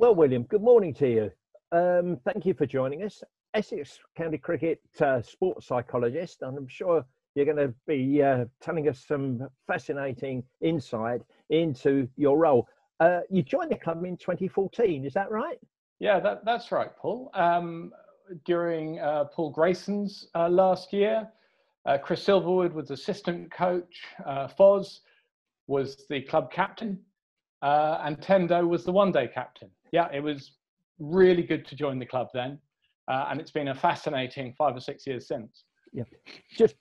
Well, William, good morning to you. Um, thank you for joining us. Essex County Cricket uh, sports psychologist, and I'm sure you're going to be uh, telling us some fascinating insight into your role. Uh, you joined the club in 2014, is that right? Yeah, that, that's right, Paul. Um, during uh, Paul Grayson's uh, last year, uh, Chris Silverwood was assistant coach, Foz was the club captain, and Tendo was the one day captain. Yeah, it was really good to join the club then. Uh, and it's been a fascinating five or six years since. Yeah. Just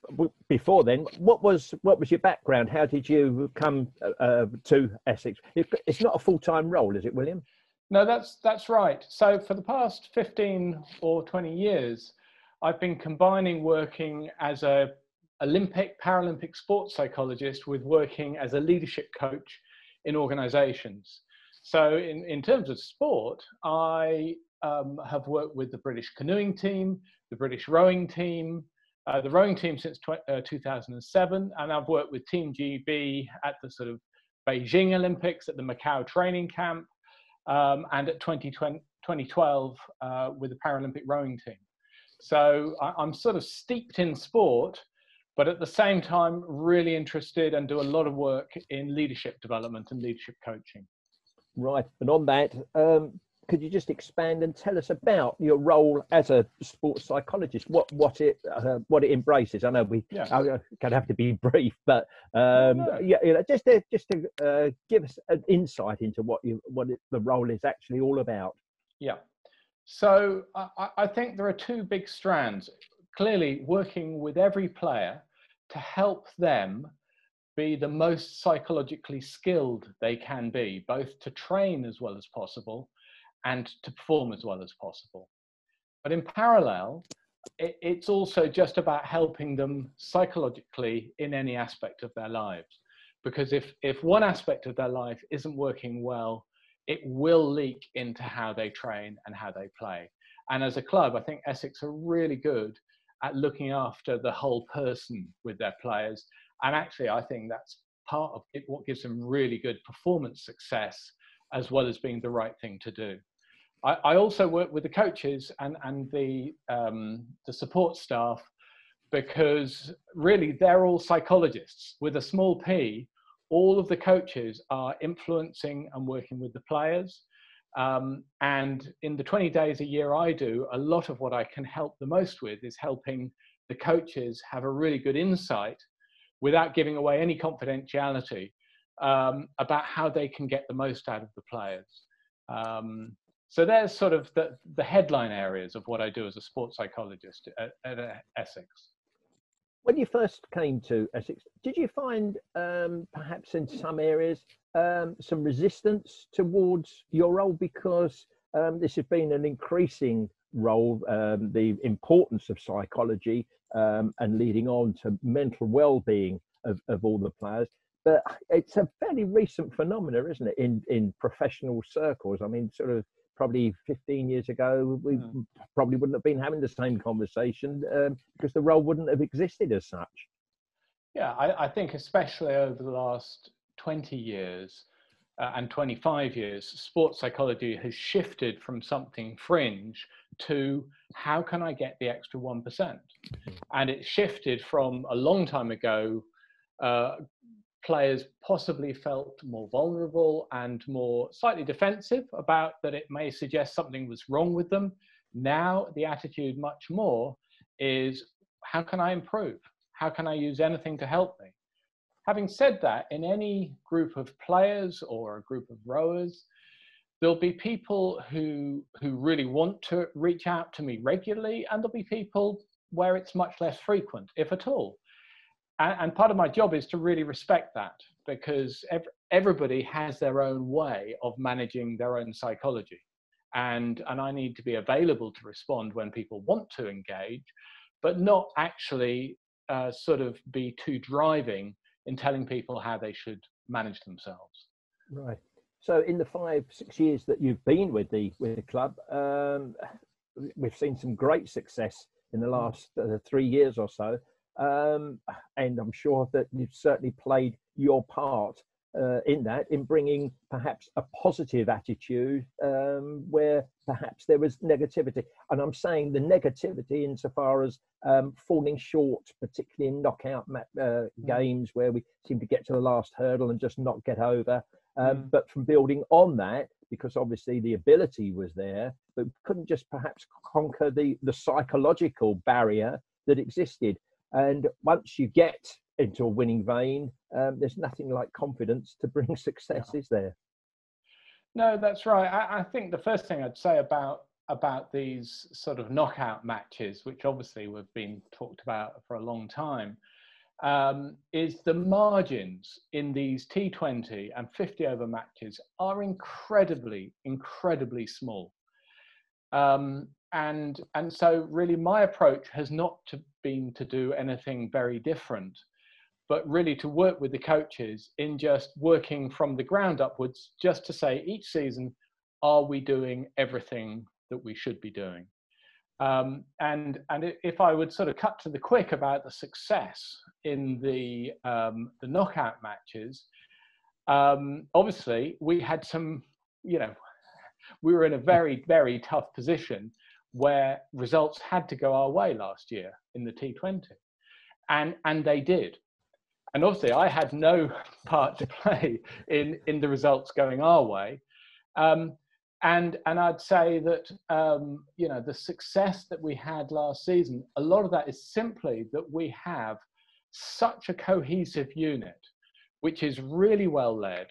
before then, what was what was your background? How did you come uh, uh to Essex? It's not a full time role, is it, William? No, that's that's right. So for the past fifteen or twenty years, I've been combining working as a Olympic Paralympic sports psychologist with working as a leadership coach in organisations. So in, in terms of sport, I um, have worked with the British canoeing team, the British rowing team, uh, the rowing team since tw- uh, 2007, and I've worked with Team GB at the sort of Beijing Olympics, at the Macau training camp, um, and at 2020, 2012 uh, with the Paralympic rowing team. So I, I'm sort of steeped in sport, but at the same time, really interested and do a lot of work in leadership development and leadership coaching. Right. And on that, um, could you just expand and tell us about your role as a sports psychologist? What what it uh, what it embraces? I know we yeah. are going to have to be brief, but um, no. yeah, you know, just to, just to uh, give us an insight into what you what it, the role is actually all about. Yeah. So I, I think there are two big strands. Clearly, working with every player to help them be the most psychologically skilled they can be, both to train as well as possible and to perform as well as possible. But in parallel, it, it's also just about helping them psychologically in any aspect of their lives. Because if, if one aspect of their life isn't working well, it will leak into how they train and how they play. And as a club, I think Essex are really good at looking after the whole person with their players and actually, I think that's part of it, what gives them really good performance success, as well as being the right thing to do. I, I also work with the coaches and, and the, um, the support staff because really they're all psychologists with a small p. All of the coaches are influencing and working with the players. Um, and in the 20 days a year I do, a lot of what I can help the most with is helping the coaches have a really good insight without giving away any confidentiality um, about how they can get the most out of the players. Um, so there's sort of the, the headline areas of what I do as a sports psychologist at, at uh, Essex. When you first came to Essex, did you find um, perhaps in some areas um, some resistance towards your role because um, this has been an increasing role, um, the importance of psychology um, and leading on to mental well-being of, of all the players. But it's a fairly recent phenomenon, isn't it, in, in professional circles? I mean, sort of probably 15 years ago, we mm. probably wouldn't have been having the same conversation um, because the role wouldn't have existed as such. Yeah, I, I think especially over the last 20 years uh, and 25 years, sports psychology has shifted from something fringe to how can I get the extra 1%? Mm-hmm. And it shifted from a long time ago, uh, players possibly felt more vulnerable and more slightly defensive about that it may suggest something was wrong with them. Now, the attitude much more is how can I improve? How can I use anything to help me? Having said that, in any group of players or a group of rowers, there'll be people who who really want to reach out to me regularly and there'll be people where it's much less frequent if at all. And, and part of my job is to really respect that because ev- everybody has their own way of managing their own psychology. And and i need to be available to respond when people want to engage but not actually uh, sort of be too driving in telling people how they should manage themselves. Right. So, in the five six years that you've been with the with the club, um, we've seen some great success in the last uh, three years or so, um, and I'm sure that you've certainly played your part uh, in that, in bringing perhaps a positive attitude um, where perhaps there was negativity. And I'm saying the negativity insofar as um, falling short, particularly in knockout uh, mm. games where we seem to get to the last hurdle and just not get over. Um, mm. But from building on that, because obviously the ability was there, but couldn't just perhaps conquer the, the psychological barrier that existed. And once you get into a winning vein, um, there's nothing like confidence to bring success, is there? No, that's right. I, I, think the first thing I'd say about about these sort of knockout matches, which obviously we've been talked about for a long time, um, is the margins in these T20 and 50 over matches are incredibly, incredibly small. Um, and and so really my approach has not to been to do anything very different but really to work with the coaches in just working from the ground upwards, just to say each season, are we doing everything that we should be doing? Um, and and if I would sort of cut to the quick about the success in the um, the knockout matches, um, obviously we had some, you know, we were in a very very tough position where results had to go our way last year in the T20, and and they did and obviously I had no part to play in in the results going our way. Um, and and I'd say that um, you know the success that we had last season, a lot of that is simply that we have such a cohesive unit, which is really well led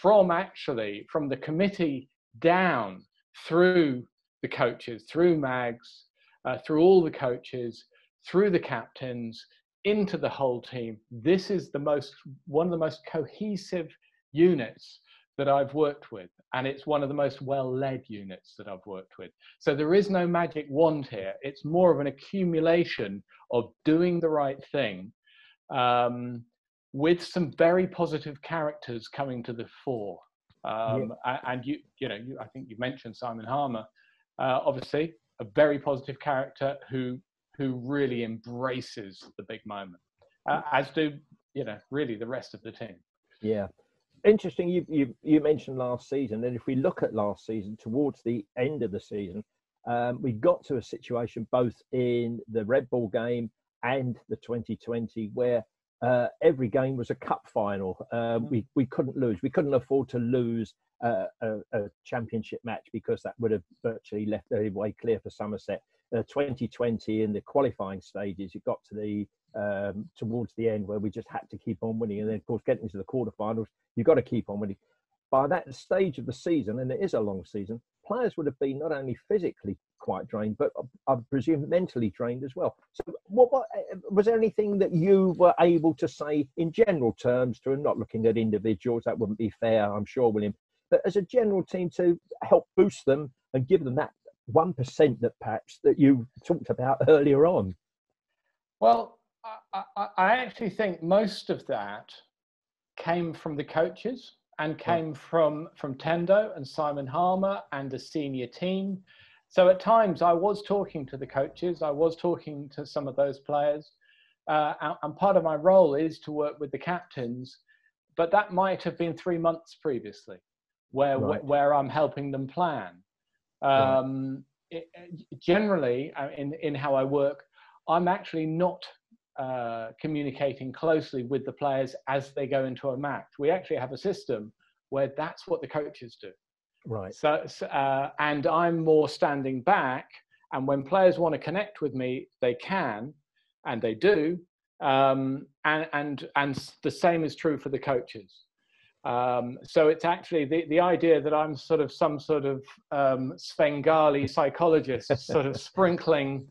from actually from the committee down through the coaches, through Mags, uh, through all the coaches, through the captains, into the whole team. This is the most one of the most cohesive units that I've worked with, and it's one of the most well-led units that I've worked with. So there is no magic wand here. It's more of an accumulation of doing the right thing, um, with some very positive characters coming to the fore. Um, yeah. And you, you know, you, I think you mentioned Simon Harmer, uh, obviously a very positive character who who really embraces the big moment, uh, as do you know really the rest of the team. Yeah, interesting. You you you mentioned last season, and if we look at last season, towards the end of the season, um, we got to a situation both in the red ball game and the 2020 where uh, every game was a cup final. Uh, mm. We we couldn't lose. We couldn't afford to lose uh, a, a, championship match because that would have virtually left the way clear for Somerset uh, 2020 in the qualifying stages, it got to the um, towards the end where we just had to keep on winning, and then of course getting to the quarterfinals, you've got to keep on winning. By that stage of the season, and it is a long season, players would have been not only physically quite drained, but I presume mentally drained as well. So, what, what, uh, was there anything that you were able to say in general terms to, not looking at individuals, that wouldn't be fair, I'm sure, William, but as a general team to help boost them and give them that one percent that perhaps that you talked about earlier on? Well, I, I, I, actually think most of that came from the coaches and came from from Tendo and Simon Harmer and the senior team. So at times I was talking to the coaches, I was talking to some of those players, uh, and, and part of my role is to work with the captains. But that might have been three months previously, where right. where I'm helping them plan. Um, it, generally, uh, in, in how I work, I'm actually not uh, communicating closely with the players as they go into a match. We actually have a system where that's what the coaches do. Right. So, uh, and I'm more standing back. And when players want to connect with me, they can, and they do. Um, and and and the same is true for the coaches. Um, so it's actually the, the idea that I'm sort of some sort of um, Svengali psychologist, sort of sprinkling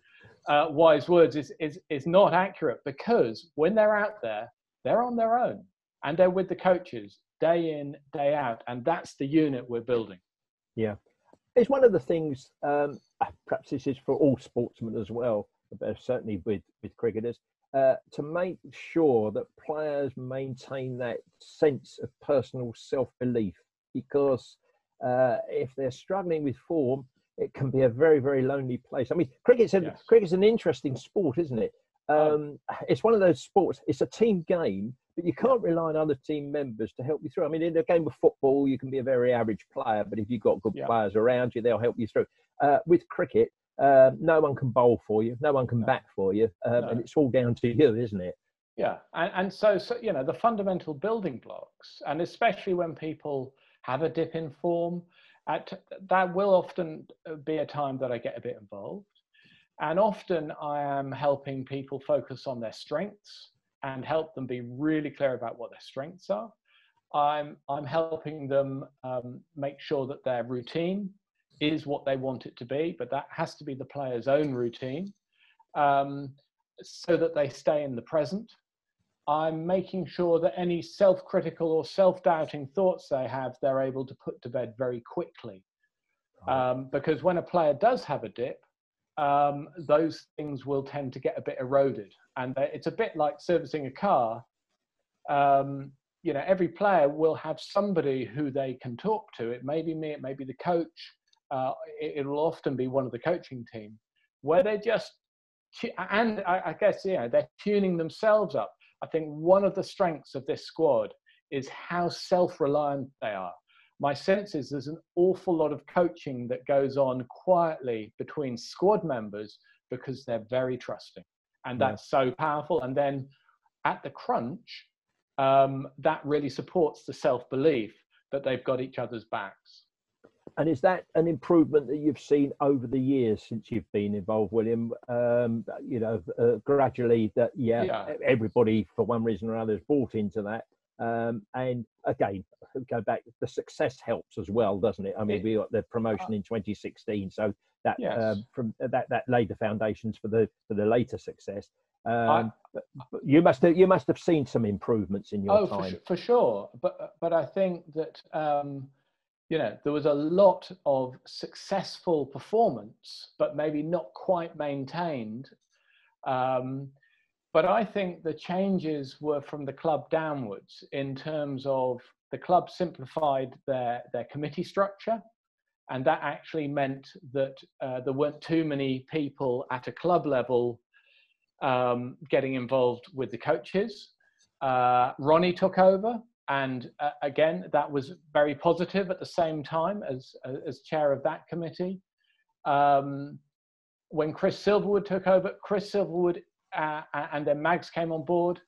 uh, wise words, is, is, is not accurate because when they're out there, they're on their own and they're with the coaches day in, day out. And that's the unit we're building. Yeah. It's one of the things, um, perhaps this is for all sportsmen as well, but certainly with, with cricketers, uh, to make sure that players maintain that sense of personal self belief because uh, if they're struggling with form, it can be a very, very lonely place. I mean, cricket's, a, yes. cricket's an interesting sport, isn't it? Oh. Um. It's one of those sports, it's a team game but you can't rely on other team members to help you through. I mean, in a game of football, you can be a very average player, but if you've got good yeah. players around you, they'll help you through. Uh, with cricket, uh, no one can bowl for you, no one can no. bat for you, um, no. and it's all down to you, isn't it? Yeah, and, and so, so you know the fundamental building blocks, and especially when people have a dip in form, at, that will often be a time that I get a bit involved. And often I am helping people focus on their strengths and help them be really clear about what their strengths are. I'm, I'm helping them um, make sure that their routine is what they want it to be, but that has to be the player's own routine um, so that they stay in the present. I'm making sure that any self critical or self doubting thoughts they have, they're able to put to bed very quickly. Um, because when a player does have a dip, um, those things will tend to get a bit eroded. And it's a bit like servicing a car. Um, you know, every player will have somebody who they can talk to. It may be me, it may be the coach, uh, it, will often be one of the coaching team, where they just, and I, I guess, yeah, they're tuning themselves up. I think one of the strengths of this squad is how self reliant they are. My sense is there's an awful lot of coaching that goes on quietly between squad members because they're very trusting and that's yeah. so powerful. And then at the crunch um, that really supports the self-belief that they've got each other's backs and is that an improvement that you've seen over the years since you've been involved william um, you know uh, gradually that yeah, yeah, everybody for one reason or another has bought into that um, and again, go back, the success helps as well, doesn't it? I mean, we got the promotion in 2016, so that yes. um, from that that laid the foundations for the for the later success. Um, I, but, but you must have you must have seen some improvements in your oh, time. For, for sure, but but I think that um, you know there was a lot of successful performance, but maybe not quite maintained. Um, but I think the changes were from the club downwards in terms of the club simplified their, their committee structure. And that actually meant that uh, there weren't too many people at a club level um, getting involved with the coaches. Uh, Ronnie took over, and uh, again, that was very positive at the same time as, as chair of that committee. Um, when Chris Silverwood took over, Chris Silverwood uh, and then Mags came on board.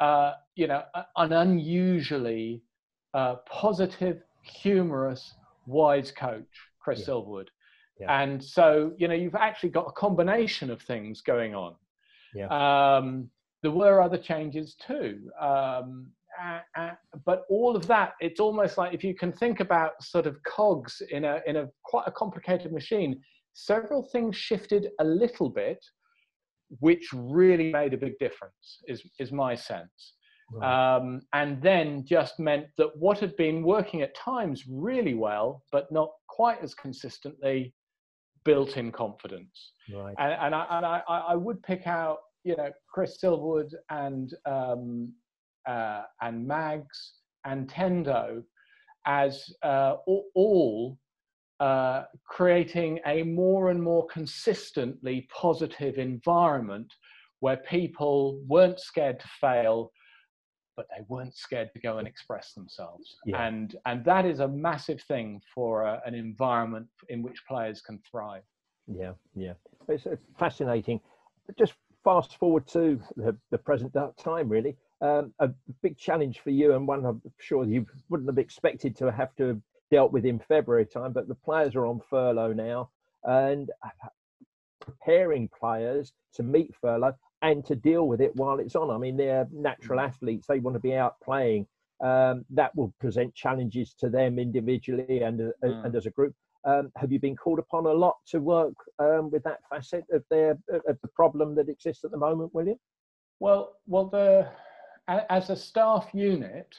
Uh, you know, an unusually uh, positive, humorous, wise coach, Chris yeah. Silverwood. Yeah. And so, you know, you've actually got a combination of things going on. Yeah. Um, there were other changes too. Um, uh, uh, but all of that, it's almost like if you can think about sort of cogs in a in a quite a complicated machine, several things shifted a little bit, which really made a big difference, is, is my sense. Right. Um, and then just meant that what had been working at times really well, but not quite as consistently, built in confidence. Right. And, and, I, and I, I would pick out, you know, Chris Silverwood and um, uh, and Mags and Tendo as uh, all, uh, creating a more and more consistently positive environment where people weren't scared to fail, but they weren't scared to go and express themselves. Yeah. And, and that is a massive thing for a, an environment in which players can thrive. Yeah, yeah. It's fascinating. Just fast forward to the, the present time, really. Um, a big challenge for you, and one I'm sure you wouldn't have expected to have to have dealt with in February time, but the players are on furlough now and preparing players to meet furlough and to deal with it while it's on. I mean, they're natural mm. athletes, they want to be out playing. Um, that will present challenges to them individually and, uh, mm. and as a group. Um, have you been called upon a lot to work um, with that facet of their of the problem that exists at the moment, William? Well, well, the as a staff unit,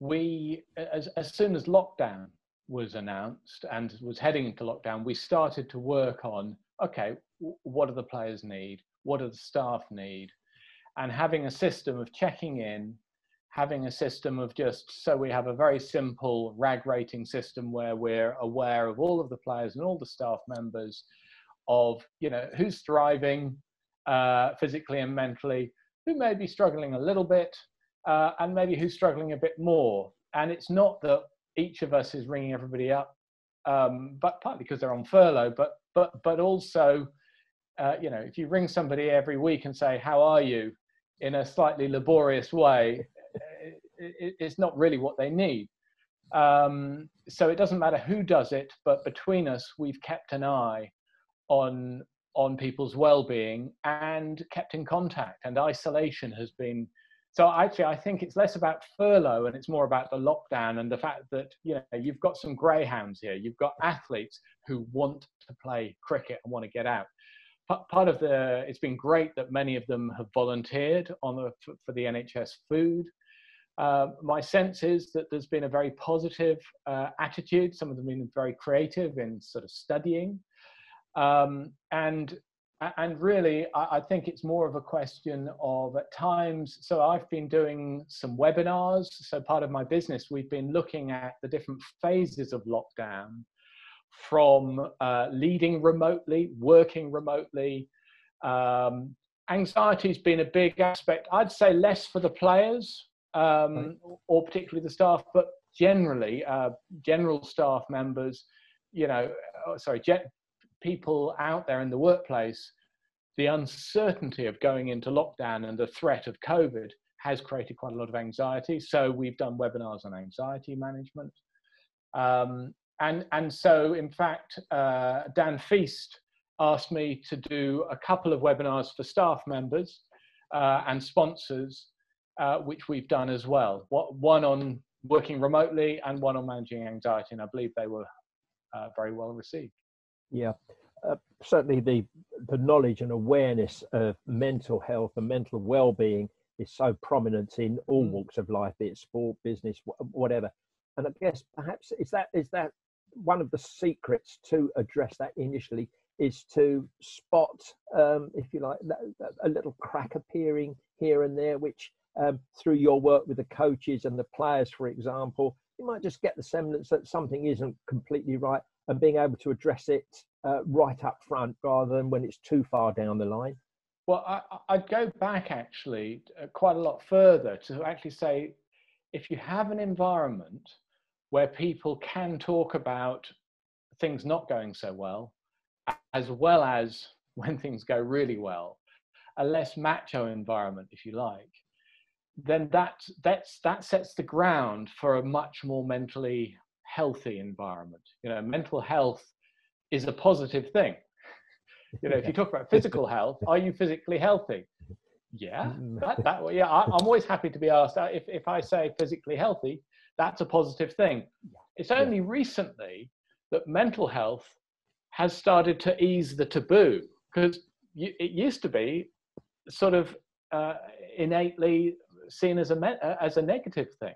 we as as soon as lockdown was announced and was heading into lockdown, we started to work on okay, what do the players need? What do the staff need? And having a system of checking in, having a system of just so we have a very simple RAG rating system where we're aware of all of the players and all the staff members of you know who's thriving uh, physically and mentally, who may be struggling a little bit, uh, and maybe who's struggling a bit more. And it's not that each of us is ringing everybody up, um, but partly because they're on furlough, but but but also, uh, you know, if you ring somebody every week and say, "How are you?" in a slightly laborious way, it, it's not really what they need. Um, so it doesn't matter who does it, but between us, we've kept an eye on on people's well-being and kept in contact. And isolation has been so actually i think it's less about furlough and it's more about the lockdown and the fact that you know you've got some greyhounds here you've got athletes who want to play cricket and want to get out part of the it's been great that many of them have volunteered on the for the nhs food uh, my sense is that there's been a very positive uh, attitude some of them have been very creative in sort of studying um, and and really, I, think it's more of a question of at times. So I've been doing some webinars. So part of my business, we've been looking at the different phases of lockdown from uh, leading remotely, working remotely. Um, anxiety's been a big aspect. I'd say less for the players um, or particularly the staff, but generally, uh, general staff members, you know, oh, sorry, people out there in the workplace, the uncertainty of going into lockdown and the threat of COVID has created quite a lot of anxiety. So we've done webinars on anxiety management. Um, and, and so, in fact, uh, Dan Feast asked me to do a couple of webinars for staff members uh, and sponsors, uh, which we've done as well. What, one on working remotely and one on managing anxiety. And I believe they were uh, very well received. Yeah, uh, certainly the the knowledge and awareness of mental health and mental well-being is so prominent in all mm. walks of life, be it sport, business, whatever. And I guess perhaps is that is that one of the secrets to address that initially is to spot, um, if you like, a little crack appearing here and there, which um, through your work with the coaches and the players, for example, you might just get the semblance that something isn't completely right and being able to address it uh, right up front rather than when it's too far down the line? Well, I, would go back actually uh, quite a lot further to actually say if you have an environment where people can talk about things not going so well, as well as when things go really well, a less macho environment, if you like, then that that's that sets the ground for a much more mentally healthy environment. You know, mental health is a positive thing. You know, if you talk about physical health, are you physically healthy? Yeah, mm. that, that yeah. I, am always happy to be asked uh, if if I say physically healthy, that's a positive thing. It's only recently that mental health has started to ease the taboo because it used to be sort of uh, innately seen as a uh, as a negative thing.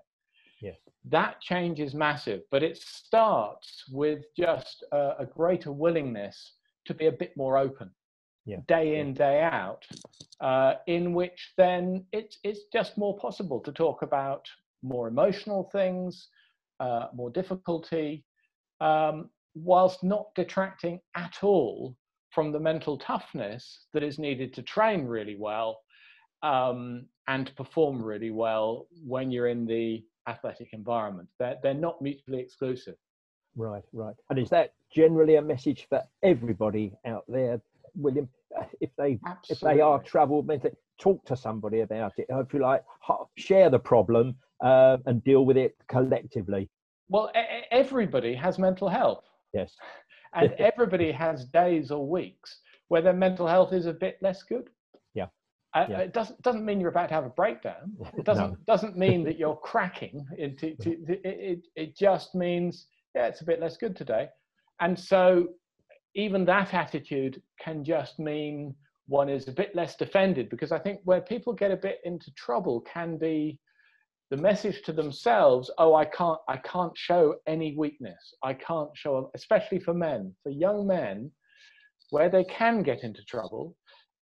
Yes. That change is massive, but it starts with just a, a greater willingness to be a bit more open. Yeah. Day in, day out, uh, in which then it's it's just more possible to talk about more emotional things, uh, more difficulty, um, whilst not detracting at all from the mental toughness that is needed to train really well um, and perform really well when you're in the athletic environment. They're, they're not mutually exclusive. Right, right. And is that generally a message for everybody out there, William? If they Absolutely. if they are troubled mentally, talk to somebody about it. If you like, share the problem uh, and deal with it collectively. Well, everybody has mental health. Yes. and everybody has days or weeks where their mental health is a bit less good. Uh, yeah. It doesn't doesn't mean you're about to have a breakdown. It doesn't no. doesn't mean that you're cracking. To, it, it it just means yeah, it's a bit less good today, and so even that attitude can just mean one is a bit less defended because I think where people get a bit into trouble can be the message to themselves oh i can't i can't show any weakness i can't show especially for men for young men where they can get into trouble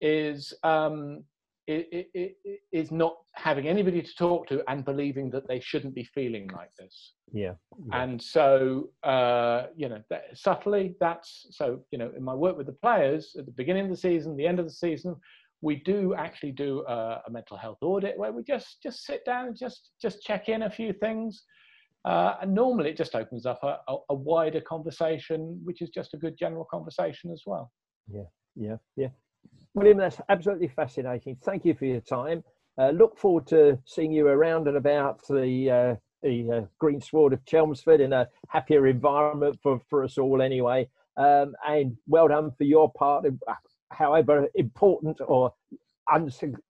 is um, it, it, it is not having anybody to talk to and believing that they shouldn't be feeling like this. Yeah. yeah. And so, uh, you know, that, subtly, that's so, you know, in my work with the players at the beginning of the season, the end of the season, we do actually do a, a, mental health audit where we just just sit down and just just check in a few things. Uh, and normally it just opens up a, a, a, wider conversation, which is just a good general conversation as well. Yeah, yeah, yeah. William, that's absolutely fascinating. Thank you for your time. Uh, look forward to seeing you around and about the uh, the uh, green sward of Chelmsford in a happier environment for, for us all anyway. Um, and well done for your part, however important or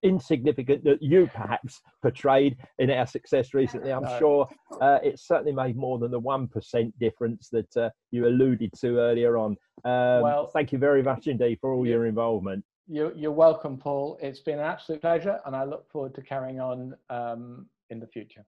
insignificant that you perhaps portrayed in our success recently. I'm sure uh, it's certainly made more than the 1% difference that uh, you alluded to earlier on. Um, well, thank you very much indeed for all your involvement. You're, you're welcome, Paul. It's been an absolute pleasure, and I look forward to carrying on um, in the future.